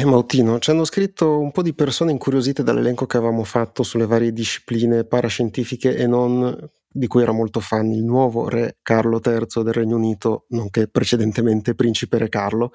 Eh, Mautino, ci hanno scritto un po' di persone incuriosite dall'elenco che avevamo fatto sulle varie discipline parascientifiche e non di cui era molto fan il nuovo re Carlo III del Regno Unito, nonché precedentemente principe re Carlo.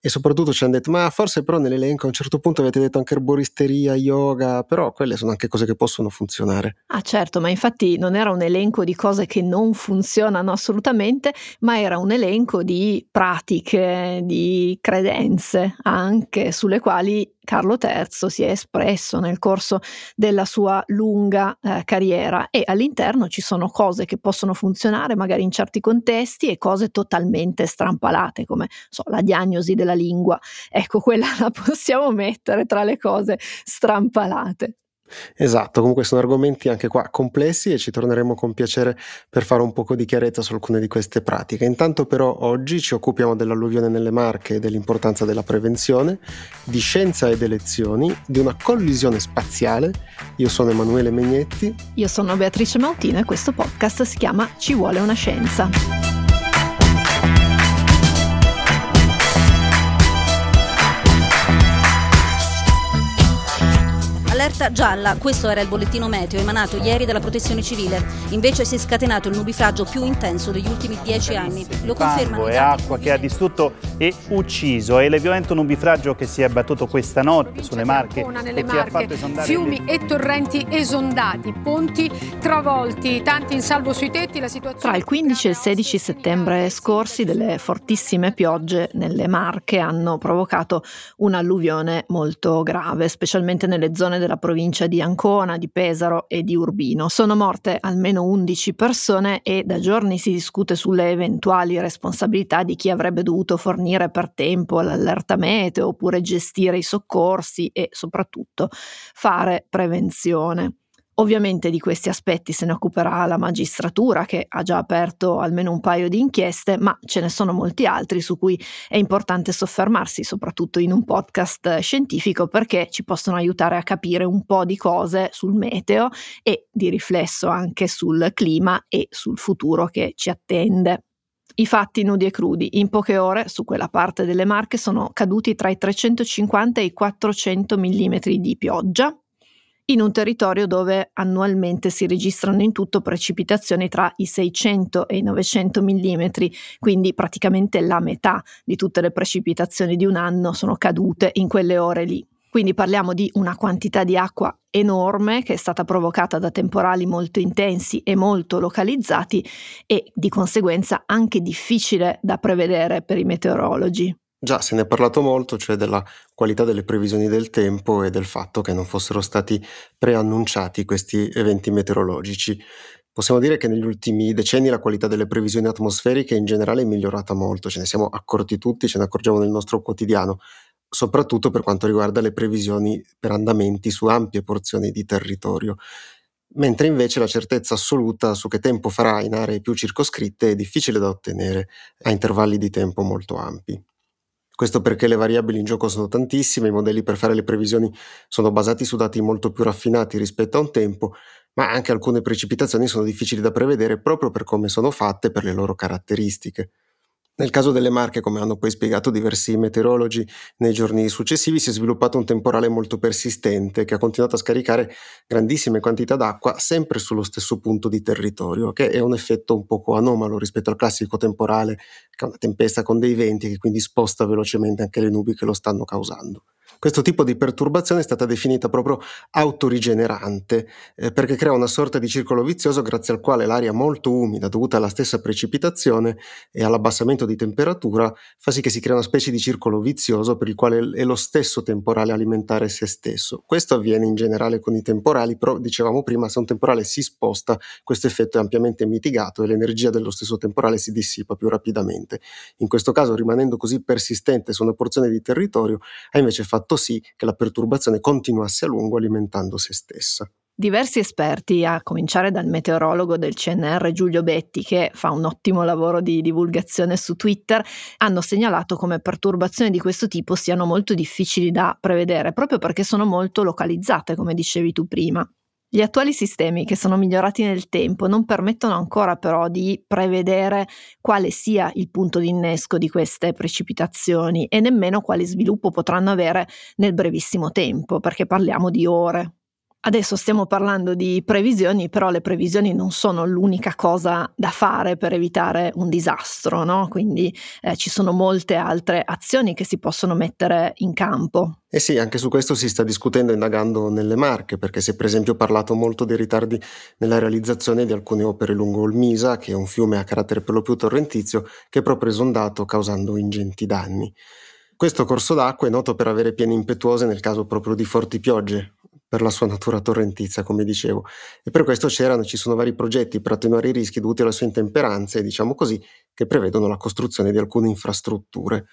E soprattutto ci hanno detto, ma forse però nell'elenco a un certo punto avete detto anche erboristeria, yoga, però quelle sono anche cose che possono funzionare. Ah certo, ma infatti non era un elenco di cose che non funzionano assolutamente, ma era un elenco di pratiche, di credenze anche sulle quali Carlo III si è espresso nel corso della sua lunga eh, carriera e all'interno ci sono cose che possono funzionare magari in certi contesti e cose totalmente strampalate come so, la diagnosi della lingua. Ecco, quella la possiamo mettere tra le cose strampalate. Esatto, comunque sono argomenti anche qua complessi e ci torneremo con piacere per fare un poco di chiarezza su alcune di queste pratiche. Intanto però oggi ci occupiamo dell'alluvione nelle Marche e dell'importanza della prevenzione, di scienza ed elezioni, di una collisione spaziale. Io sono Emanuele Megnetti. Io sono Beatrice Mautino e questo podcast si chiama Ci vuole una scienza. Allerta gialla, questo era il bollettino meteo emanato ieri dalla protezione civile. Invece si è scatenato il nubifragio più intenso degli ultimi dieci anni. Lo confermano. È acqua che ha distrutto e ucciso. È il violento nubifragio che si è abbattuto questa notte sulle Marche nelle Marche. Fiumi e torrenti esondati, ponti travolti, tanti in salvo sui tetti. La situazione Tra il 15 e il 16 settembre scorsi delle fortissime piogge nelle Marche hanno provocato un'alluvione molto grave, specialmente nelle zone della della provincia di Ancona, di Pesaro e di Urbino. Sono morte almeno 11 persone e da giorni si discute sulle eventuali responsabilità di chi avrebbe dovuto fornire per tempo l'allerta meteo oppure gestire i soccorsi e soprattutto fare prevenzione. Ovviamente di questi aspetti se ne occuperà la magistratura che ha già aperto almeno un paio di inchieste, ma ce ne sono molti altri su cui è importante soffermarsi, soprattutto in un podcast scientifico, perché ci possono aiutare a capire un po' di cose sul meteo e di riflesso anche sul clima e sul futuro che ci attende. I fatti nudi e crudi. In poche ore su quella parte delle Marche sono caduti tra i 350 e i 400 mm di pioggia, in un territorio dove annualmente si registrano in tutto precipitazioni tra i 600 e i 900 mm, quindi praticamente la metà di tutte le precipitazioni di un anno sono cadute in quelle ore lì. Quindi parliamo di una quantità di acqua enorme che è stata provocata da temporali molto intensi e molto localizzati e di conseguenza anche difficile da prevedere per i meteorologi. Già, se ne è parlato molto, cioè della qualità delle previsioni del tempo e del fatto che non fossero stati preannunciati questi eventi meteorologici. Possiamo dire che negli ultimi decenni la qualità delle previsioni atmosferiche in generale è migliorata molto, ce ne siamo accorti tutti, ce ne accorgiamo nel nostro quotidiano, soprattutto per quanto riguarda le previsioni per andamenti su ampie porzioni di territorio mentre invece la certezza assoluta su che tempo farà in aree più circoscritte è difficile da ottenere a intervalli di tempo molto ampi. Questo perché le variabili in gioco sono tantissime, i modelli per fare le previsioni sono basati su dati molto più raffinati rispetto a un tempo, ma anche alcune precipitazioni sono difficili da prevedere proprio per come sono fatte per le loro caratteristiche. Nel caso delle Marche, come hanno poi spiegato diversi meteorologi, nei giorni successivi si è sviluppato un temporale molto persistente che ha continuato a scaricare grandissime quantità d'acqua sempre sullo stesso punto di territorio, che è un effetto un poco anomalo rispetto al classico temporale, che è una tempesta con dei venti che quindi sposta velocemente anche le nubi che lo stanno causando. Questo tipo di perturbazione è stata definita proprio autorigenerante eh, perché crea una sorta di circolo vizioso grazie al quale l'aria molto umida dovuta alla stessa precipitazione e all'abbassamento di temperatura fa sì che si crea una specie di circolo vizioso per il quale è lo stesso temporale alimentare se stesso. Questo avviene in generale con i temporali, però dicevamo prima se un temporale si sposta questo effetto è ampiamente mitigato e l'energia dello stesso temporale si dissipa più rapidamente. In questo caso rimanendo così persistente su una porzione di territorio ha invece fatto fatto sì che la perturbazione continuasse a lungo alimentando se stessa. Diversi esperti, a cominciare dal meteorologo del CNR Giulio Betti, che fa un ottimo lavoro di divulgazione su Twitter, hanno segnalato come perturbazioni di questo tipo siano molto difficili da prevedere, proprio perché sono molto localizzate, come dicevi tu prima. Gli attuali sistemi, che sono migliorati nel tempo, non permettono ancora però di prevedere quale sia il punto di innesco di queste precipitazioni e nemmeno quale sviluppo potranno avere nel brevissimo tempo, perché parliamo di ore. Adesso stiamo parlando di previsioni, però le previsioni non sono l'unica cosa da fare per evitare un disastro, no? Quindi eh, ci sono molte altre azioni che si possono mettere in campo. Eh sì, anche su questo si sta discutendo e indagando nelle Marche, perché si è per esempio parlato molto dei ritardi nella realizzazione di alcune opere lungo il Misa, che è un fiume a carattere per lo più torrentizio, che è proprio esondato causando ingenti danni. Questo corso d'acqua è noto per avere piene impetuose nel caso proprio di forti piogge, per la sua natura torrentizia, come dicevo. E per questo c'erano, ci sono vari progetti per attenuare i rischi dovuti alla sua intemperanza, diciamo così, che prevedono la costruzione di alcune infrastrutture.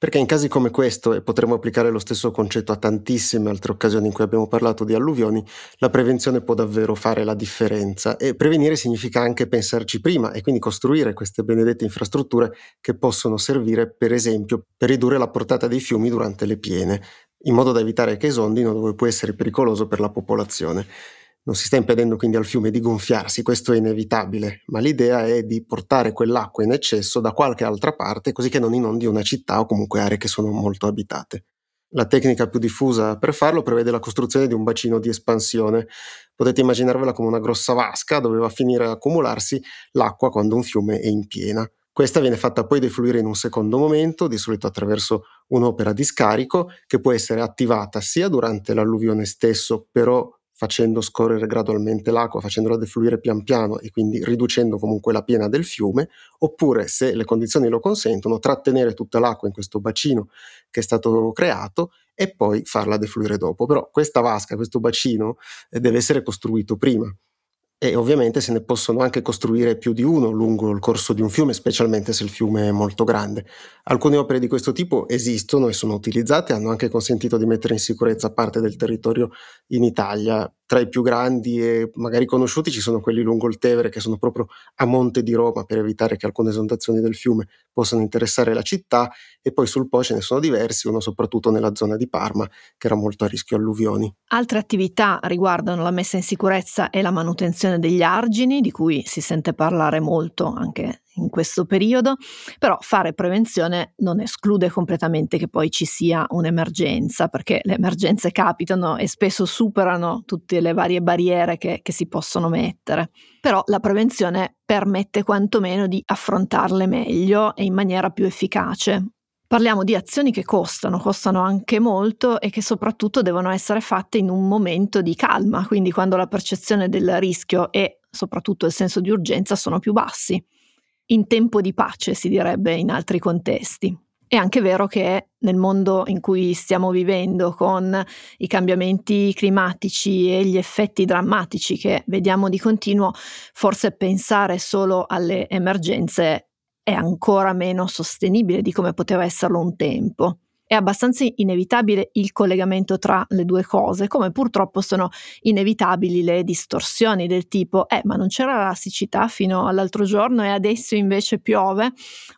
Perché in casi come questo, e potremmo applicare lo stesso concetto a tantissime altre occasioni in cui abbiamo parlato di alluvioni, la prevenzione può davvero fare la differenza e prevenire significa anche pensarci prima e quindi costruire queste benedette infrastrutture che possono servire, per esempio, per ridurre la portata dei fiumi durante le piene, in modo da evitare che esondino dove può essere pericoloso per la popolazione. Non si sta impedendo quindi al fiume di gonfiarsi, questo è inevitabile, ma l'idea è di portare quell'acqua in eccesso da qualche altra parte così che non inondi una città o comunque aree che sono molto abitate. La tecnica più diffusa per farlo prevede la costruzione di un bacino di espansione. Potete immaginarvela come una grossa vasca dove va a finire ad accumularsi l'acqua quando un fiume è in piena. Questa viene fatta poi defluire in un secondo momento, di solito attraverso un'opera di scarico, che può essere attivata sia durante l'alluvione stesso, però facendo scorrere gradualmente l'acqua, facendola defluire pian piano e quindi riducendo comunque la piena del fiume, oppure se le condizioni lo consentono, trattenere tutta l'acqua in questo bacino che è stato creato e poi farla defluire dopo. Però questa vasca, questo bacino eh, deve essere costruito prima e ovviamente se ne possono anche costruire più di uno lungo il corso di un fiume, specialmente se il fiume è molto grande. Alcune opere di questo tipo esistono e sono utilizzate, hanno anche consentito di mettere in sicurezza parte del territorio in Italia. Tra i più grandi e magari conosciuti ci sono quelli lungo il Tevere che sono proprio a monte di Roma per evitare che alcune esondazioni del fiume possano interessare la città e poi sul Po ce ne sono diversi, uno soprattutto nella zona di Parma che era molto a rischio alluvioni. Altre attività riguardano la messa in sicurezza e la manutenzione degli argini, di cui si sente parlare molto anche in questo periodo, però fare prevenzione non esclude completamente che poi ci sia un'emergenza, perché le emergenze capitano e spesso superano tutte le varie barriere che, che si possono mettere. Però la prevenzione permette quantomeno di affrontarle meglio e in maniera più efficace. Parliamo di azioni che costano, costano anche molto e che soprattutto devono essere fatte in un momento di calma, quindi quando la percezione del rischio e soprattutto il senso di urgenza sono più bassi in tempo di pace, si direbbe in altri contesti. È anche vero che nel mondo in cui stiamo vivendo, con i cambiamenti climatici e gli effetti drammatici che vediamo di continuo, forse pensare solo alle emergenze è ancora meno sostenibile di come poteva esserlo un tempo è abbastanza inevitabile il collegamento tra le due cose, come purtroppo sono inevitabili le distorsioni del tipo, eh, ma non c'era la siccità fino all'altro giorno e adesso invece piove,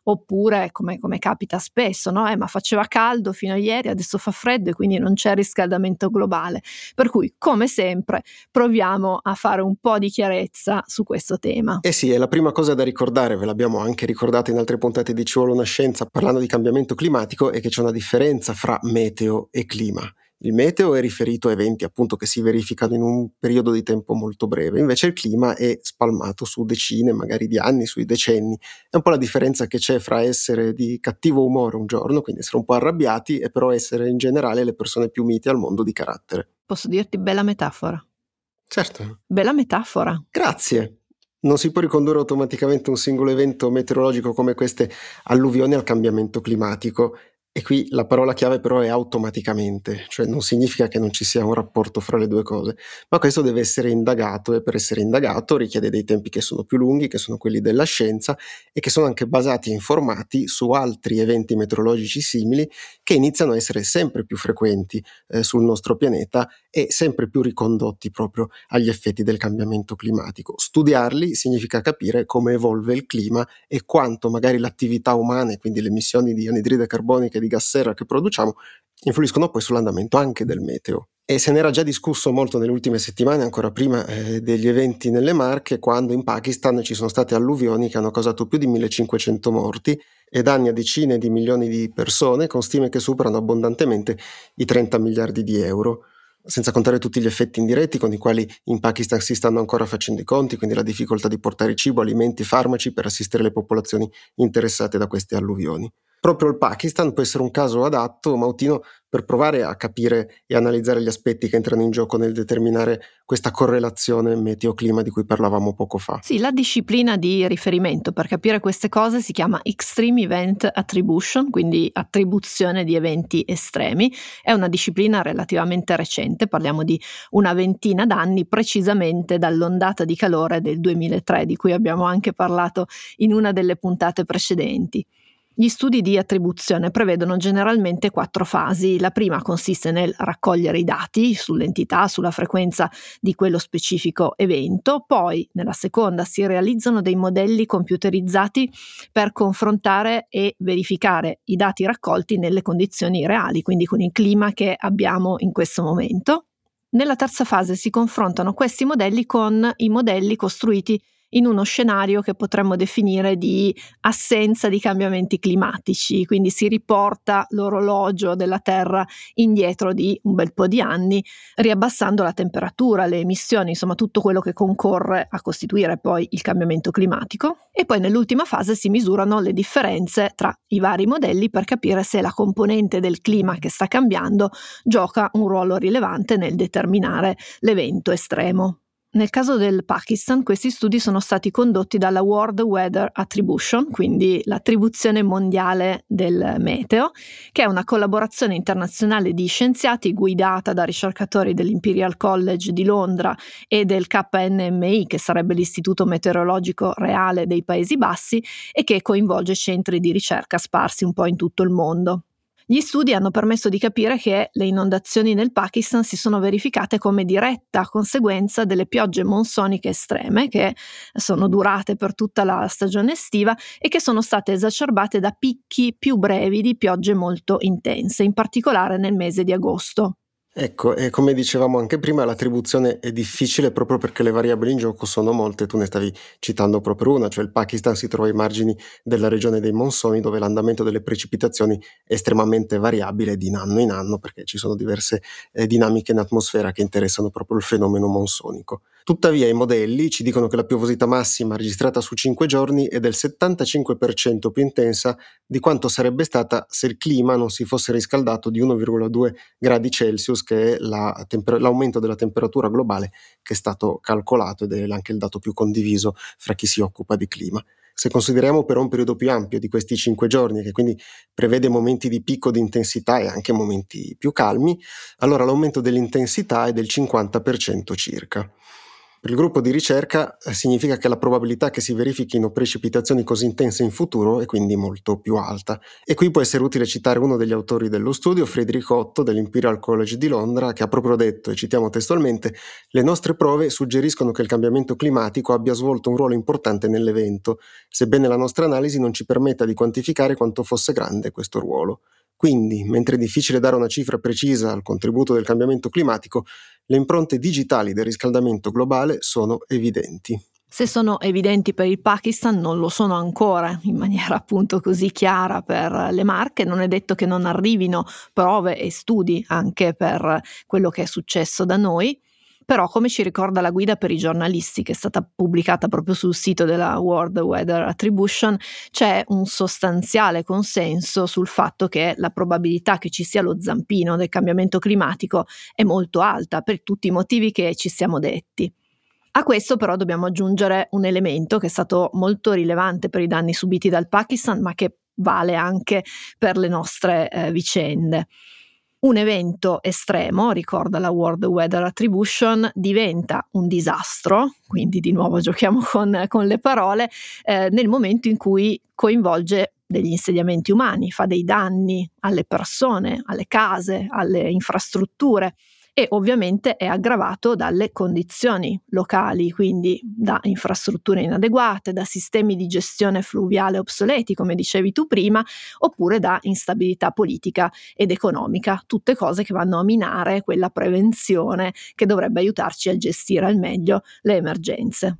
oppure come, come capita spesso, no? Eh, ma faceva caldo fino a ieri, adesso fa freddo e quindi non c'è riscaldamento globale. Per cui, come sempre, proviamo a fare un po' di chiarezza su questo tema. Eh sì, è la prima cosa da ricordare, ve l'abbiamo anche ricordato in altre puntate di Ci vuole una scienza parlando di cambiamento climatico, è che c'è una differenza differenza fra meteo e clima. Il meteo è riferito a eventi appunto che si verificano in un periodo di tempo molto breve, invece il clima è spalmato su decine, magari di anni, sui decenni. È un po' la differenza che c'è fra essere di cattivo umore un giorno, quindi essere un po' arrabbiati, e però essere in generale le persone più mite al mondo di carattere. Posso dirti bella metafora? Certo. Bella metafora. Grazie. Non si può ricondurre automaticamente un singolo evento meteorologico come queste alluvioni al cambiamento climatico e qui la parola chiave però è automaticamente, cioè non significa che non ci sia un rapporto fra le due cose, ma questo deve essere indagato e per essere indagato richiede dei tempi che sono più lunghi, che sono quelli della scienza e che sono anche basati e informati su altri eventi meteorologici simili che iniziano a essere sempre più frequenti eh, sul nostro pianeta e sempre più ricondotti proprio agli effetti del cambiamento climatico. Studiarli significa capire come evolve il clima e quanto magari l'attività umana, quindi le emissioni di anidride carbonica di gas serra che produciamo, influiscono poi sull'andamento anche del meteo. E se n'era già discusso molto nelle ultime settimane, ancora prima eh, degli eventi nelle Marche, quando in Pakistan ci sono state alluvioni che hanno causato più di 1500 morti e danni a decine di milioni di persone, con stime che superano abbondantemente i 30 miliardi di euro senza contare tutti gli effetti indiretti con i quali in Pakistan si stanno ancora facendo i conti, quindi la difficoltà di portare cibo, alimenti, farmaci per assistere le popolazioni interessate da queste alluvioni. Proprio il Pakistan può essere un caso adatto, Mautino, per provare a capire e analizzare gli aspetti che entrano in gioco nel determinare questa correlazione meteo-clima di cui parlavamo poco fa. Sì, la disciplina di riferimento per capire queste cose si chiama Extreme Event Attribution, quindi attribuzione di eventi estremi. È una disciplina relativamente recente, parliamo di una ventina d'anni, precisamente dall'ondata di calore del 2003, di cui abbiamo anche parlato in una delle puntate precedenti. Gli studi di attribuzione prevedono generalmente quattro fasi. La prima consiste nel raccogliere i dati sull'entità, sulla frequenza di quello specifico evento, poi nella seconda si realizzano dei modelli computerizzati per confrontare e verificare i dati raccolti nelle condizioni reali, quindi con il clima che abbiamo in questo momento. Nella terza fase si confrontano questi modelli con i modelli costruiti in uno scenario che potremmo definire di assenza di cambiamenti climatici, quindi si riporta l'orologio della Terra indietro di un bel po' di anni, riabbassando la temperatura, le emissioni, insomma tutto quello che concorre a costituire poi il cambiamento climatico. E poi nell'ultima fase si misurano le differenze tra i vari modelli per capire se la componente del clima che sta cambiando gioca un ruolo rilevante nel determinare l'evento estremo. Nel caso del Pakistan, questi studi sono stati condotti dalla World Weather Attribution, quindi l'attribuzione mondiale del meteo, che è una collaborazione internazionale di scienziati guidata da ricercatori dell'Imperial College di Londra e del KNMI, che sarebbe l'Istituto Meteorologico Reale dei Paesi Bassi, e che coinvolge centri di ricerca sparsi un po' in tutto il mondo. Gli studi hanno permesso di capire che le inondazioni nel Pakistan si sono verificate come diretta conseguenza delle piogge monsoniche estreme che sono durate per tutta la stagione estiva e che sono state esacerbate da picchi più brevi di piogge molto intense, in particolare nel mese di agosto. Ecco, e come dicevamo anche prima, l'attribuzione è difficile proprio perché le variabili in gioco sono molte, tu ne stavi citando proprio una, cioè il Pakistan si trova ai margini della regione dei monsoni dove l'andamento delle precipitazioni è estremamente variabile di anno in anno perché ci sono diverse eh, dinamiche in atmosfera che interessano proprio il fenomeno monsonico. Tuttavia i modelli ci dicono che la piovosità massima registrata su 5 giorni è del 75% più intensa di quanto sarebbe stata se il clima non si fosse riscaldato di 1,2 gradi Celsius, che è la temper- l'aumento della temperatura globale che è stato calcolato ed è anche il dato più condiviso fra chi si occupa di clima. Se consideriamo però un periodo più ampio di questi 5 giorni, che quindi prevede momenti di picco di intensità e anche momenti più calmi, allora l'aumento dell'intensità è del 50% circa. Per il gruppo di ricerca eh, significa che la probabilità che si verifichino precipitazioni così intense in futuro è quindi molto più alta. E qui può essere utile citare uno degli autori dello studio, Friedrich Otto dell'Imperial College di Londra, che ha proprio detto, e citiamo testualmente, le nostre prove suggeriscono che il cambiamento climatico abbia svolto un ruolo importante nell'evento, sebbene la nostra analisi non ci permetta di quantificare quanto fosse grande questo ruolo. Quindi, mentre è difficile dare una cifra precisa al contributo del cambiamento climatico, le impronte digitali del riscaldamento globale sono evidenti. Se sono evidenti per il Pakistan, non lo sono ancora in maniera appunto così chiara per le Marche. Non è detto che non arrivino prove e studi anche per quello che è successo da noi. Però, come ci ricorda la guida per i giornalisti, che è stata pubblicata proprio sul sito della World Weather Attribution, c'è un sostanziale consenso sul fatto che la probabilità che ci sia lo zampino del cambiamento climatico è molto alta per tutti i motivi che ci siamo detti. A questo però dobbiamo aggiungere un elemento che è stato molto rilevante per i danni subiti dal Pakistan, ma che vale anche per le nostre eh, vicende un evento estremo, ricorda la World Weather Attribution, diventa un disastro, quindi di nuovo giochiamo con, con le parole, eh, nel momento in cui coinvolge degli insediamenti umani, fa dei danni alle persone, alle case, alle infrastrutture e ovviamente è aggravato dalle condizioni locali, quindi da infrastrutture inadeguate, da sistemi di gestione fluviale obsoleti, come dicevi tu prima, oppure da instabilità politica ed economica, tutte cose che vanno a minare quella prevenzione che dovrebbe aiutarci a gestire al meglio le emergenze.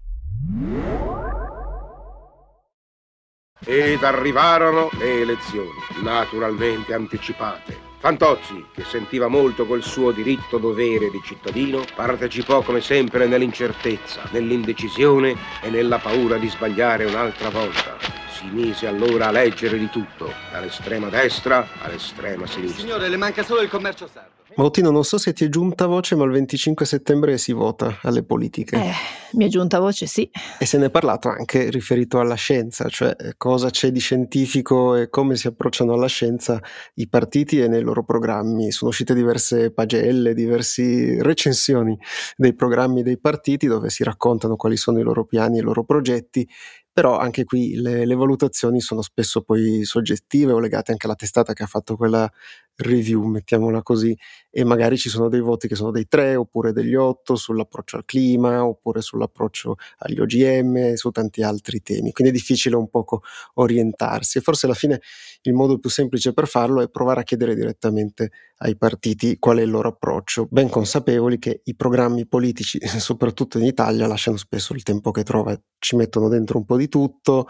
Ed arrivarono le elezioni, naturalmente anticipate. Fantozzi, che sentiva molto quel suo diritto dovere di cittadino, partecipò come sempre nell'incertezza, nell'indecisione e nella paura di sbagliare un'altra volta. Si mise allora a leggere di tutto, dall'estrema destra all'estrema sinistra. Signore, le manca solo il commercio sardo. Mautino, non so se ti è giunta voce, ma il 25 settembre si vota alle politiche. Eh, mi è giunta voce, sì. E se ne è parlato anche riferito alla scienza, cioè cosa c'è di scientifico e come si approcciano alla scienza i partiti e nei loro programmi. Sono uscite diverse pagelle, diverse recensioni dei programmi dei partiti dove si raccontano quali sono i loro piani e i loro progetti però anche qui le, le, valutazioni sono spesso poi soggettive o legate anche alla testata che ha fatto quella review, mettiamola così, e magari ci sono dei voti che sono dei 3 oppure degli 8 sull'approccio al clima oppure sull'approccio agli OGM su tanti altri temi. Quindi è difficile un poco orientarsi e forse alla fine il modo più semplice per farlo è provare a chiedere direttamente ai partiti qual è il loro approccio, ben consapevoli che i programmi politici, soprattutto in Italia, lasciano spesso il tempo che trova, ci mettono dentro un po' di tutto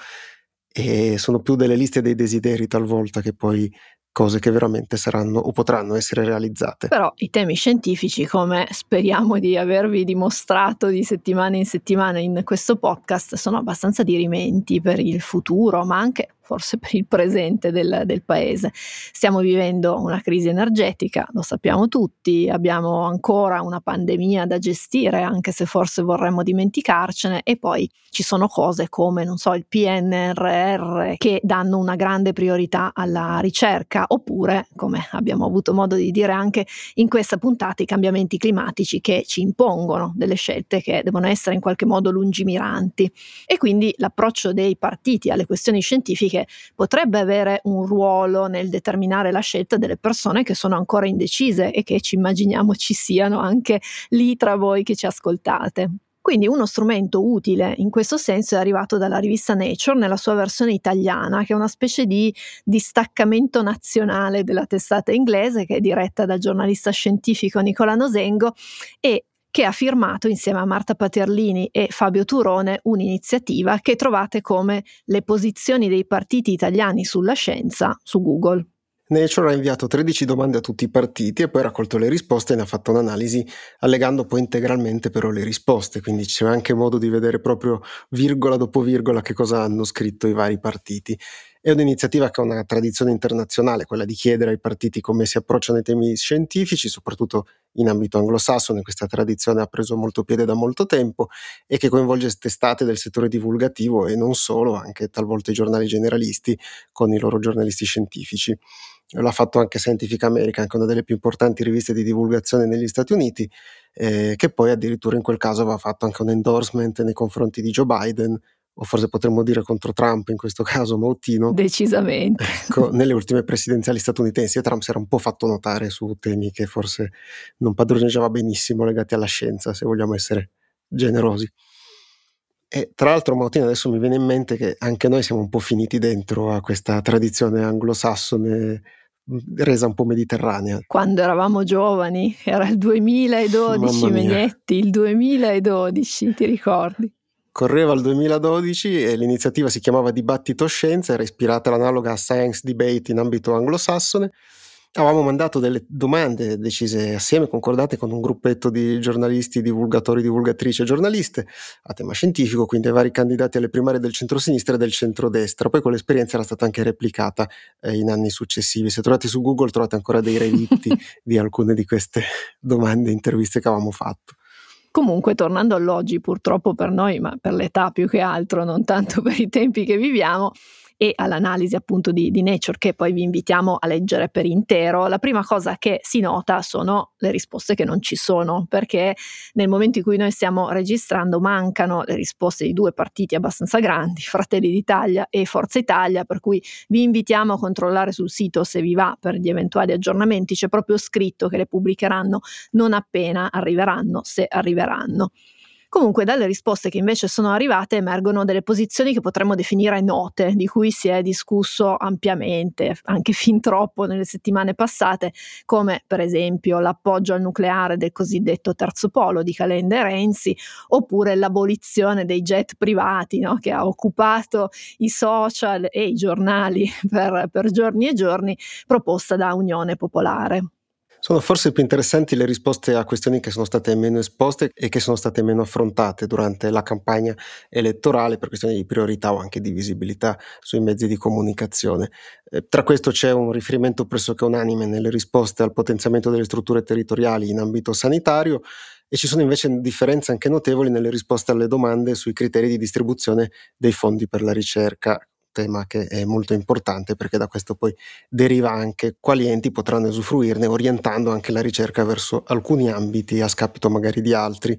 e sono più delle liste dei desideri talvolta che poi cose che veramente saranno o potranno essere realizzate. Però i temi scientifici, come speriamo di avervi dimostrato di settimana in settimana in questo podcast, sono abbastanza dirimenti per il futuro, ma anche forse per il presente del, del, paese. Stiamo vivendo una crisi energetica, lo sappiamo tutti, abbiamo ancora una pandemia da gestire, anche se forse vorremmo dimenticarcene, e poi ci sono cose come, non so, il PNRR che danno una grande priorità alla ricerca, oppure, come abbiamo avuto modo di dire anche in questa puntata, i cambiamenti climatici che ci impongono delle scelte che devono essere in qualche modo lungimiranti. E quindi l'approccio dei partiti alle questioni scientifiche potrebbe avere un ruolo nel determinare la scelta delle persone che sono ancora indecise e che ci immaginiamo ci siano anche lì tra voi che ci ascoltate. Quindi uno strumento utile in questo senso è arrivato dalla rivista Nature nella sua versione italiana, che è una specie di distaccamento nazionale della testata inglese, che è diretta dal giornalista scientifico Nicola Nosengo e che ha firmato insieme a Marta Paterlini e Fabio Turone un'iniziativa che trovate come le posizioni dei partiti italiani sulla scienza su Google. Nature ha inviato 13 domande a tutti i partiti e poi ha raccolto le risposte e ne ha fatto un'analisi allegando poi integralmente però le risposte, quindi c'è anche modo di vedere proprio virgola dopo virgola che cosa hanno scritto i vari partiti. È un'iniziativa che ha una tradizione internazionale, quella di chiedere ai partiti come si approcciano ai temi scientifici, soprattutto in ambito anglosassone, questa tradizione ha preso molto piede da molto tempo e che coinvolge testate del settore divulgativo e non solo, anche talvolta i giornali generalisti con i loro giornalisti scientifici. L'ha fatto anche Scientific American, anche una delle più importanti riviste di divulgazione negli Stati Uniti, eh, che poi addirittura in quel caso aveva fatto anche un endorsement nei confronti di Joe Biden o forse potremmo dire contro Trump in questo caso, Mautino. Decisamente. Ecco, nelle ultime presidenziali statunitensi e Trump si era un po' fatto notare su temi che forse non padroneggiava benissimo legati alla scienza, se vogliamo essere generosi. E tra l'altro, Mautino, adesso mi viene in mente che anche noi siamo un po' finiti dentro a questa tradizione anglosassone resa un po' mediterranea. Quando eravamo giovani, era il 2012, Megnetti, il 2012, ti ricordi? Correva il 2012 e l'iniziativa si chiamava Dibattito Scienza, era ispirata all'analoga Science Debate in ambito anglosassone. Avevamo mandato delle domande decise assieme, concordate con un gruppetto di giornalisti, divulgatori, divulgatrici e giornaliste a tema scientifico, quindi ai vari candidati alle primarie del centro-sinistra e del centro-destra. Poi quell'esperienza era stata anche replicata eh, in anni successivi. Se trovate su Google trovate ancora dei relitti di alcune di queste domande e interviste che avevamo fatto. Comunque, tornando all'oggi, purtroppo per noi, ma per l'età più che altro, non tanto per i tempi che viviamo, e all'analisi appunto di, di Nature che poi vi invitiamo a leggere per intero, la prima cosa che si nota sono le risposte che non ci sono, perché nel momento in cui noi stiamo registrando mancano le risposte di due partiti abbastanza grandi, Fratelli d'Italia e Forza Italia, per cui vi invitiamo a controllare sul sito se vi va per gli eventuali aggiornamenti, c'è proprio scritto che le pubblicheranno non appena arriveranno, se arriveranno. Comunque dalle risposte che invece sono arrivate emergono delle posizioni che potremmo definire note, di cui si è discusso ampiamente, anche fin troppo nelle settimane passate, come per esempio l'appoggio al nucleare del cosiddetto terzo polo di Calenda e Renzi, oppure l'abolizione dei jet privati, no? che ha occupato i social e i giornali per, per giorni e giorni, proposta da Unione Popolare. Sono forse più interessanti le risposte a questioni che sono state meno esposte e che sono state meno affrontate durante la campagna elettorale per questioni di priorità o anche di visibilità sui mezzi di comunicazione. Eh, tra questo c'è un riferimento pressoché unanime nelle risposte al potenziamento delle strutture territoriali in ambito sanitario e ci sono invece differenze anche notevoli nelle risposte alle domande sui criteri di distribuzione dei fondi per la ricerca, tema che è molto importante perché da questo poi deriva anche quali enti potranno usufruirne, orientando anche la ricerca verso alcuni ambiti a scapito magari di altri.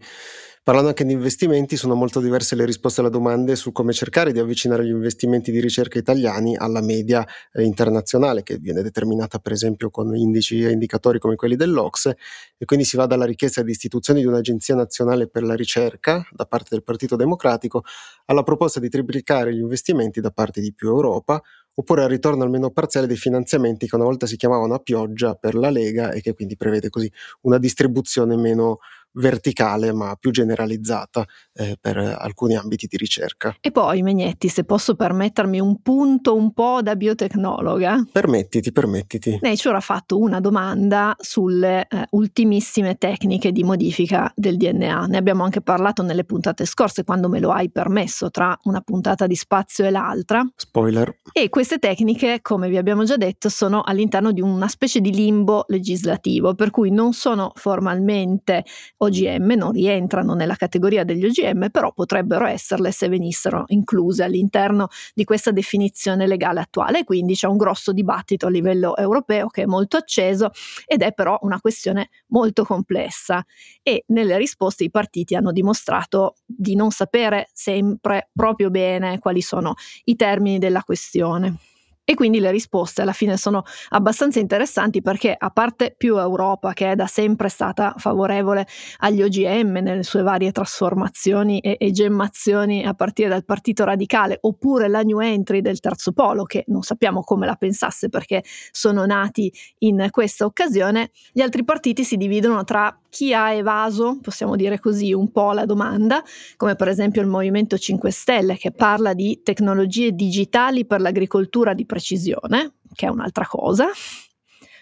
Parlando anche di investimenti, sono molto diverse le risposte alle domande su come cercare di avvicinare gli investimenti di ricerca italiani alla media eh, internazionale, che viene determinata per esempio con indici e indicatori come quelli dell'Ocse, e quindi si va dalla richiesta di istituzione di un'agenzia nazionale per la ricerca da parte del Partito Democratico alla proposta di triplicare gli investimenti da parte di più Europa, oppure al ritorno almeno parziale dei finanziamenti che una volta si chiamavano a pioggia per la Lega e che quindi prevede così una distribuzione meno verticale ma più generalizzata eh, per alcuni ambiti di ricerca. E poi Megnetti, se posso permettermi un punto un po' da biotecnologa. Permettiti, permettiti. Nature ha fatto una domanda sulle eh, ultimissime tecniche di modifica del DNA. Ne abbiamo anche parlato nelle puntate scorse quando me lo hai permesso tra una puntata di spazio e l'altra. Spoiler. E queste tecniche, come vi abbiamo già detto, sono all'interno di una specie di limbo legislativo, per cui non sono formalmente OGM, non rientrano nella categoria degli OGM, però potrebbero esserle se venissero incluse all'interno di questa definizione legale attuale. Quindi c'è un grosso dibattito a livello europeo che è molto acceso ed è però una questione molto complessa e nelle risposte i partiti hanno dimostrato di non sapere sempre proprio bene quali sono i termini della questione. E quindi le risposte alla fine sono abbastanza interessanti perché a parte più Europa che è da sempre stata favorevole agli OGM nelle sue varie trasformazioni e, e gemmazioni a partire dal partito radicale oppure la new entry del terzo polo che non sappiamo come la pensasse perché sono nati in questa occasione, gli altri partiti si dividono tra chi ha evaso, possiamo dire così, un po' la domanda, come per esempio il Movimento 5 Stelle che parla di tecnologie digitali per l'agricoltura di precisione, che è un'altra cosa,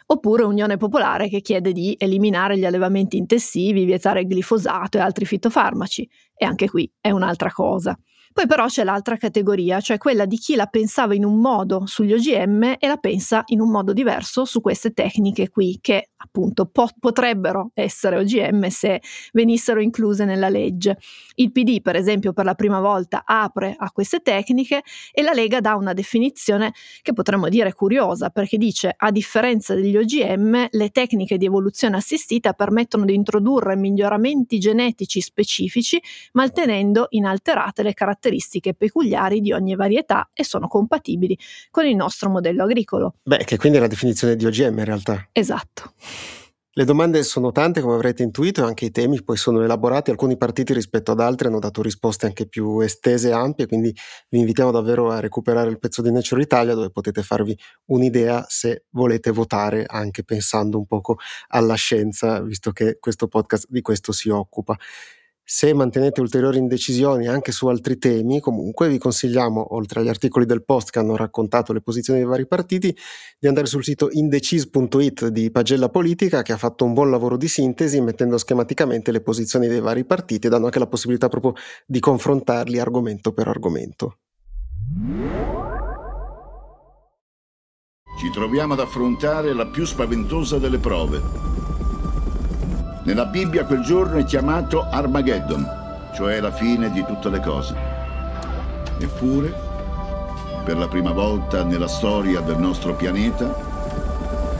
oppure Unione Popolare che chiede di eliminare gli allevamenti intensivi, vietare il glifosato e altri fitofarmaci, e anche qui è un'altra cosa. Poi però c'è l'altra categoria, cioè quella di chi la pensava in un modo sugli OGM e la pensa in un modo diverso su queste tecniche qui, che appunto po- potrebbero essere OGM se venissero incluse nella legge. Il PD, per esempio, per la prima volta apre a queste tecniche e la Lega dà una definizione che potremmo dire curiosa, perché dice a differenza degli OGM, le tecniche di evoluzione assistita permettono di introdurre miglioramenti genetici specifici, mantenendo inalterate le caratteristiche caratteristiche peculiari di ogni varietà e sono compatibili con il nostro modello agricolo. Beh, che quindi è la definizione di OGM in realtà. Esatto. Le domande sono tante, come avrete intuito, e anche i temi poi sono elaborati. Alcuni partiti rispetto ad altri hanno dato risposte anche più estese e ampie, quindi vi invitiamo davvero a recuperare il pezzo di Nature Italia dove potete farvi un'idea se volete votare anche pensando un poco alla scienza, visto che questo podcast di questo si occupa. Se mantenete ulteriori indecisioni anche su altri temi, comunque vi consigliamo, oltre agli articoli del post che hanno raccontato le posizioni dei vari partiti, di andare sul sito indecis.it di Pagella Politica che ha fatto un buon lavoro di sintesi mettendo schematicamente le posizioni dei vari partiti e dando anche la possibilità proprio di confrontarli argomento per argomento. Ci troviamo ad affrontare la più spaventosa delle prove nella Bibbia quel giorno è chiamato Armageddon, cioè la fine di tutte le cose. Eppure, per la prima volta nella storia del nostro pianeta,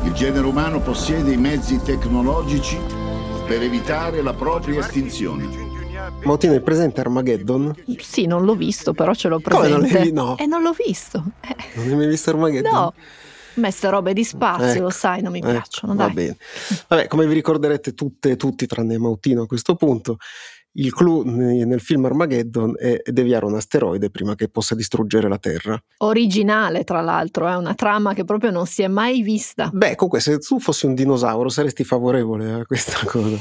il genere umano possiede i mezzi tecnologici per evitare la propria estinzione. Mautino, hai presente Armageddon? Sì, non l'ho visto, però ce l'ho presente. Come non l'hai No. E non l'ho visto. Eh. Non hai mai visto Armageddon? No. Queste robe di spazio, Ecco, lo sai, non mi ecco, piacciono. Va Dai. bene. Vabbè, come vi ricorderete tutte e tutti, tranne Mautino a questo punto, il clou ne- nel film Armageddon è deviare un asteroide prima che possa distruggere la Terra. Originale, tra l'altro, è una trama che proprio non si è mai vista. Beh, comunque, se tu fossi un dinosauro saresti favorevole a questa cosa.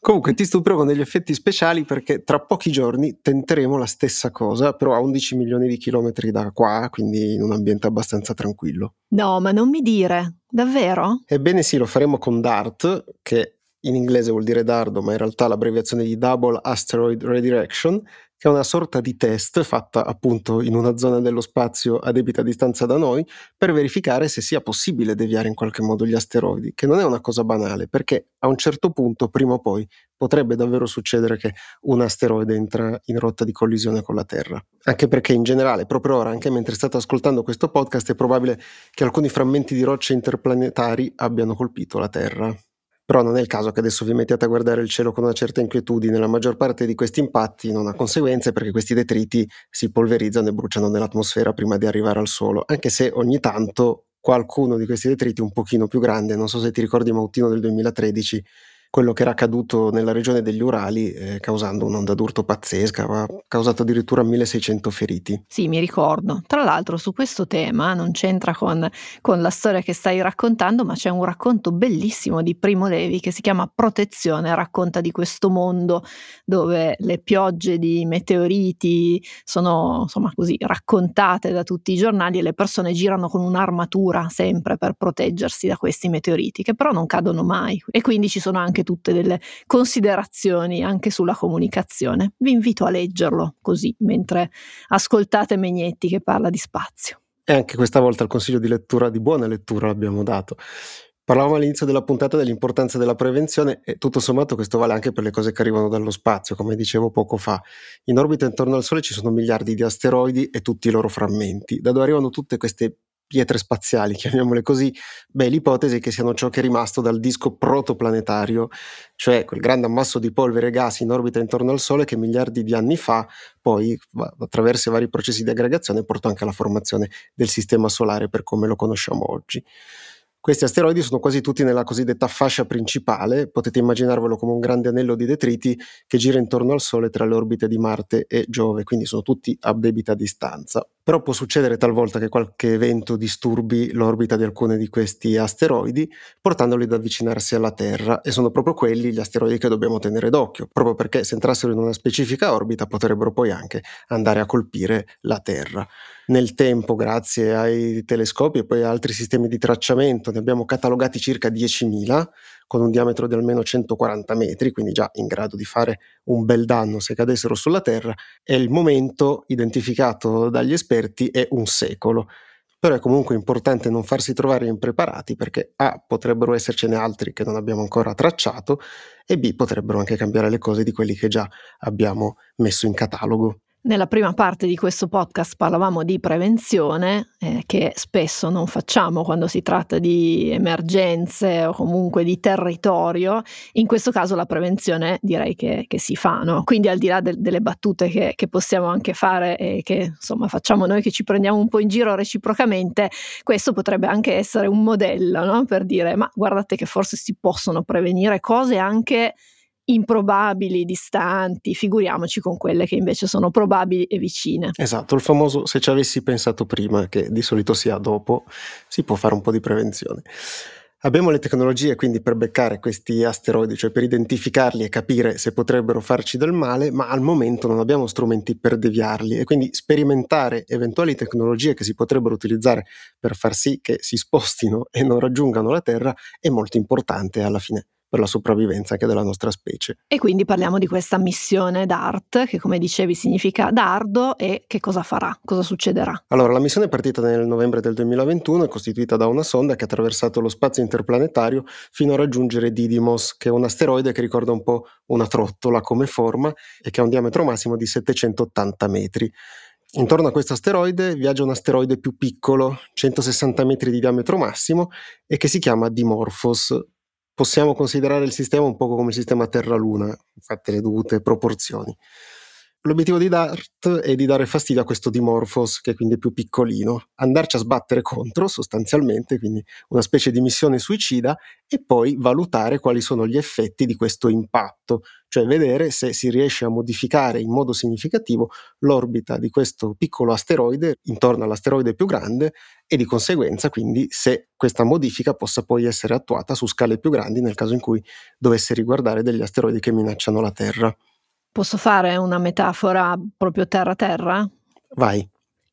Comunque, ti stupirò con degli effetti speciali perché tra pochi giorni tenteremo la stessa cosa, però a 11 milioni di chilometri da qua, quindi in un ambiente abbastanza tranquillo. No, ma non mi dire, davvero? Ebbene sì, lo faremo con DART, che in inglese vuol dire dardo, ma in realtà l'abbreviazione di Double Asteroid Redirection, che è una sorta di test fatta appunto in una zona dello spazio a debita distanza da noi per verificare se sia possibile deviare in qualche modo gli asteroidi, che non è una cosa banale, perché a un certo punto, prima o poi, potrebbe davvero succedere che un asteroide entra in rotta di collisione con la Terra. Anche perché in generale, proprio ora, anche mentre state ascoltando questo podcast, è probabile che alcuni frammenti di rocce interplanetari abbiano colpito la Terra. Però non è il caso che adesso vi mettiate a guardare il cielo con una certa inquietudine. La maggior parte di questi impatti non ha conseguenze perché questi detriti si polverizzano e bruciano nell'atmosfera prima di arrivare al suolo, anche se ogni tanto qualcuno di questi detriti un pochino più grande, non so se ti ricordi Mautino del 2013, quello che era accaduto nella regione degli Urali, eh, causando un'onda d'urto pazzesca, aveva causato addirittura 1600 feriti. Sì, mi ricordo. Tra l'altro su questo tema non c'entra con, con la storia che stai raccontando, ma c'è un racconto bellissimo di Primo Levi che si chiama Protezione, racconta di questo mondo dove le piogge di meteoriti sono insomma così raccontate da tutti i giornali e le persone girano con un'armatura sempre per proteggersi da questi meteoriti, che però non cadono mai. E quindi ci sono anche tutte delle considerazioni anche sulla comunicazione. Vi invito a leggerlo così mentre ascoltate Megnetti che parla di spazio. E anche questa volta il consiglio di lettura, di buona lettura, l'abbiamo dato. Parlavamo all'inizio della puntata dell'importanza della prevenzione e tutto sommato questo vale anche per le cose che arrivano dallo spazio, come dicevo poco fa. In orbita intorno al Sole ci sono miliardi di asteroidi e tutti i loro frammenti. Da dove arrivano tutte queste pietre spaziali, chiamiamole così, beh, l'ipotesi è che siano ciò che è rimasto dal disco protoplanetario, cioè quel grande ammasso di polvere e gas in orbita intorno al Sole che miliardi di anni fa poi attraverso i vari processi di aggregazione portò anche alla formazione del sistema solare per come lo conosciamo oggi. Questi asteroidi sono quasi tutti nella cosiddetta fascia principale, potete immaginarvelo come un grande anello di detriti che gira intorno al Sole tra le orbite di Marte e Giove, quindi sono tutti a debita distanza. Però può succedere talvolta che qualche evento disturbi l'orbita di alcuni di questi asteroidi, portandoli ad avvicinarsi alla Terra, e sono proprio quelli gli asteroidi che dobbiamo tenere d'occhio, proprio perché se entrassero in una specifica orbita potrebbero poi anche andare a colpire la Terra. Nel tempo, grazie ai telescopi e poi a altri sistemi di tracciamento, ne abbiamo catalogati circa 10.000 con un diametro di almeno 140 metri, quindi già in grado di fare un bel danno se cadessero sulla Terra, e il momento identificato dagli esperti è un secolo. Però è comunque importante non farsi trovare impreparati perché A potrebbero essercene altri che non abbiamo ancora tracciato e B potrebbero anche cambiare le cose di quelli che già abbiamo messo in catalogo. Nella prima parte di questo podcast parlavamo di prevenzione, eh, che spesso non facciamo quando si tratta di emergenze o comunque di territorio. In questo caso la prevenzione direi che, che si fa, no? Quindi al di là de- delle battute che, che, possiamo anche fare e che insomma facciamo noi che ci prendiamo un po' in giro reciprocamente, questo potrebbe anche essere un modello, no? Per dire ma guardate che forse si possono prevenire cose anche improbabili, distanti, figuriamoci con quelle che invece sono probabili e vicine. Esatto, il famoso se ci avessi pensato prima, che di solito si ha dopo, si può fare un po' di prevenzione. Abbiamo le tecnologie quindi per beccare questi asteroidi, cioè per identificarli e capire se potrebbero farci del male, ma al momento non abbiamo strumenti per deviarli e quindi sperimentare eventuali tecnologie che si potrebbero utilizzare per far sì che si spostino e non raggiungano la Terra è molto importante alla fine per la sopravvivenza anche della nostra specie. E quindi parliamo di questa missione DART, che come dicevi significa dardo, e che cosa farà, cosa succederà? Allora, la missione è partita nel novembre del 2021, è costituita da una sonda che ha attraversato lo spazio interplanetario fino a raggiungere Didymos, che è un asteroide che ricorda un po' una trottola come forma e che ha un diametro massimo di 780 metri. Intorno a questo asteroide viaggia un asteroide più piccolo, 160 metri di diametro massimo, e che si chiama Dimorphos. Possiamo considerare il sistema un po' come il sistema Terra-Luna, fatte le dovute proporzioni. L'obiettivo di Dart è di dare fastidio a questo Dimorphos, che quindi è più piccolino, andarci a sbattere contro sostanzialmente, quindi una specie di missione suicida, e poi valutare quali sono gli effetti di questo impatto, cioè vedere se si riesce a modificare in modo significativo l'orbita di questo piccolo asteroide intorno all'asteroide più grande e di conseguenza quindi se questa modifica possa poi essere attuata su scale più grandi nel caso in cui dovesse riguardare degli asteroidi che minacciano la Terra. Posso fare una metafora proprio terra-terra? Vai.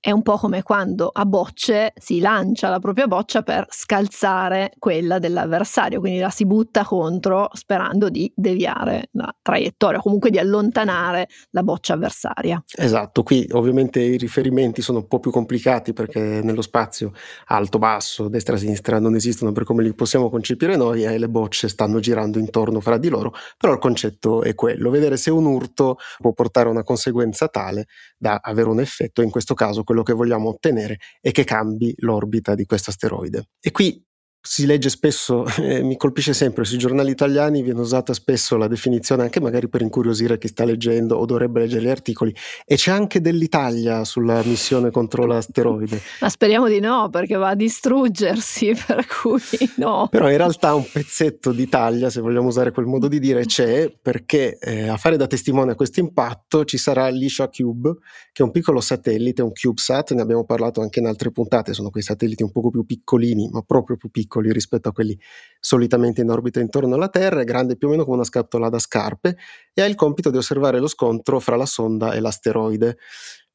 È un po' come quando a bocce si lancia la propria boccia per scalzare quella dell'avversario, quindi la si butta contro sperando di deviare la traiettoria, comunque di allontanare la boccia avversaria. Esatto, qui ovviamente i riferimenti sono un po' più complicati perché nello spazio alto, basso, destra, sinistra non esistono per come li possiamo concepire noi e le bocce stanno girando intorno fra di loro, però il concetto è quello, vedere se un urto può portare a una conseguenza tale da avere un effetto, in questo caso quello che vogliamo ottenere è che cambi l'orbita di questo asteroide. E qui si legge spesso, eh, mi colpisce sempre, sui giornali italiani viene usata spesso la definizione, anche magari per incuriosire chi sta leggendo o dovrebbe leggere gli articoli, e c'è anche dell'Italia sulla missione contro l'asteroide. Ma speriamo di no, perché va a distruggersi, per cui no. Però in realtà un pezzetto d'Italia, se vogliamo usare quel modo di dire, c'è, perché eh, a fare da testimone a questo impatto ci sarà l'Isha Cube, che è un piccolo satellite, un CubeSat, ne abbiamo parlato anche in altre puntate, sono quei satelliti un poco più piccolini, ma proprio più piccoli piccoli rispetto a quelli solitamente in orbita intorno alla Terra, è grande più o meno come una scatola da scarpe e ha il compito di osservare lo scontro fra la sonda e l'asteroide.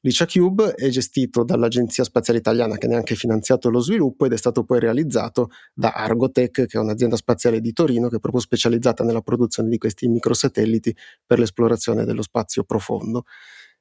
Licia Cube è gestito dall'Agenzia Spaziale Italiana che ne ha anche finanziato lo sviluppo ed è stato poi realizzato da Argotech, che è un'azienda spaziale di Torino che è proprio specializzata nella produzione di questi microsatelliti per l'esplorazione dello spazio profondo.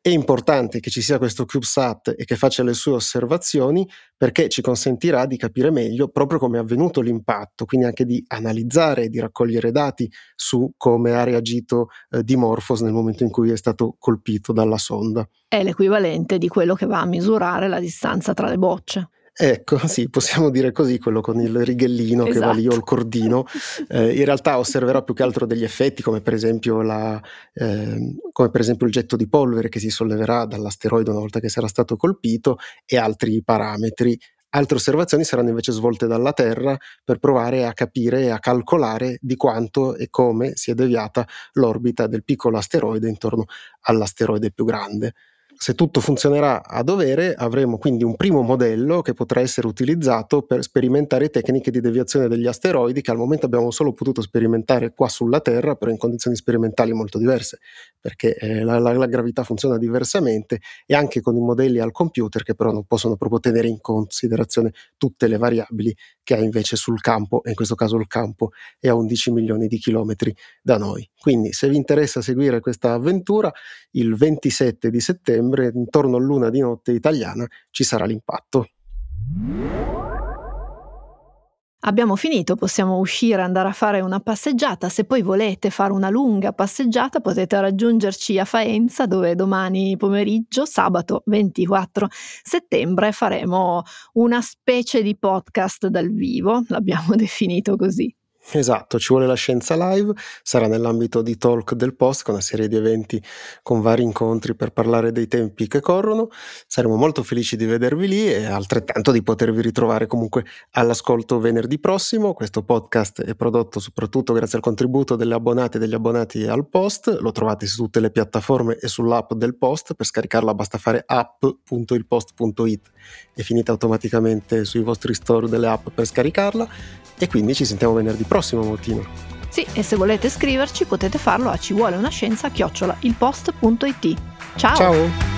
È importante che ci sia questo CubeSat e che faccia le sue osservazioni perché ci consentirà di capire meglio proprio come è avvenuto l'impatto, quindi anche di analizzare e di raccogliere dati su come ha reagito eh, Dimorphos nel momento in cui è stato colpito dalla sonda. È l'equivalente di quello che va a misurare la distanza tra le bocce. Ecco, sì, possiamo dire così, quello con il righellino esatto. che va lì o il esatto. cordino. Eh, in realtà osserverà più che altro degli effetti come per, esempio la, eh, come per esempio il getto di polvere che si solleverà dall'asteroide una volta che sarà stato colpito e altri parametri. Altre osservazioni saranno invece svolte dalla Terra per provare a capire e a calcolare di quanto e come si è deviata l'orbita del piccolo asteroide intorno all'asteroide più grande. Se tutto funzionerà a dovere, avremo quindi un primo modello che potrà essere utilizzato per sperimentare tecniche di deviazione degli asteroidi che al momento abbiamo solo potuto sperimentare qua sulla Terra, però in condizioni sperimentali molto diverse, perché eh, la, la, la, gravità funziona diversamente e anche con i modelli al computer che però non possono proprio tenere in considerazione tutte le variabili che ha invece sul campo, e in questo caso il campo è a 11 milioni di chilometri da noi. Quindi se vi interessa seguire questa avventura, il 27 di settembre, intorno a luna di notte italiana, ci sarà l'impatto. Abbiamo finito, possiamo uscire, andare a fare una passeggiata. Se poi volete fare una lunga passeggiata potete raggiungerci a Faenza dove domani pomeriggio, sabato 24 settembre, faremo una specie di podcast dal vivo, l'abbiamo definito così. Esatto, ci vuole la scienza live, sarà nell'ambito di Talk del Post, con una serie di eventi con vari incontri per parlare dei tempi che corrono. Saremo molto felici di vedervi lì e altrettanto di potervi ritrovare comunque all'ascolto venerdì prossimo. Questo podcast è prodotto soprattutto grazie al contributo delle abbonate e degli abbonati al Post, lo trovate su tutte le piattaforme e sull'app del Post, per scaricarla basta fare app.ilpost.it e finite automaticamente sui vostri store delle app per scaricarla e quindi ci sentiamo venerdì prossimo Mottino. Sì, e se volete scriverci potete farlo a ci vuole una scienza chiocciola ilpost.it. Ciao! Ciao!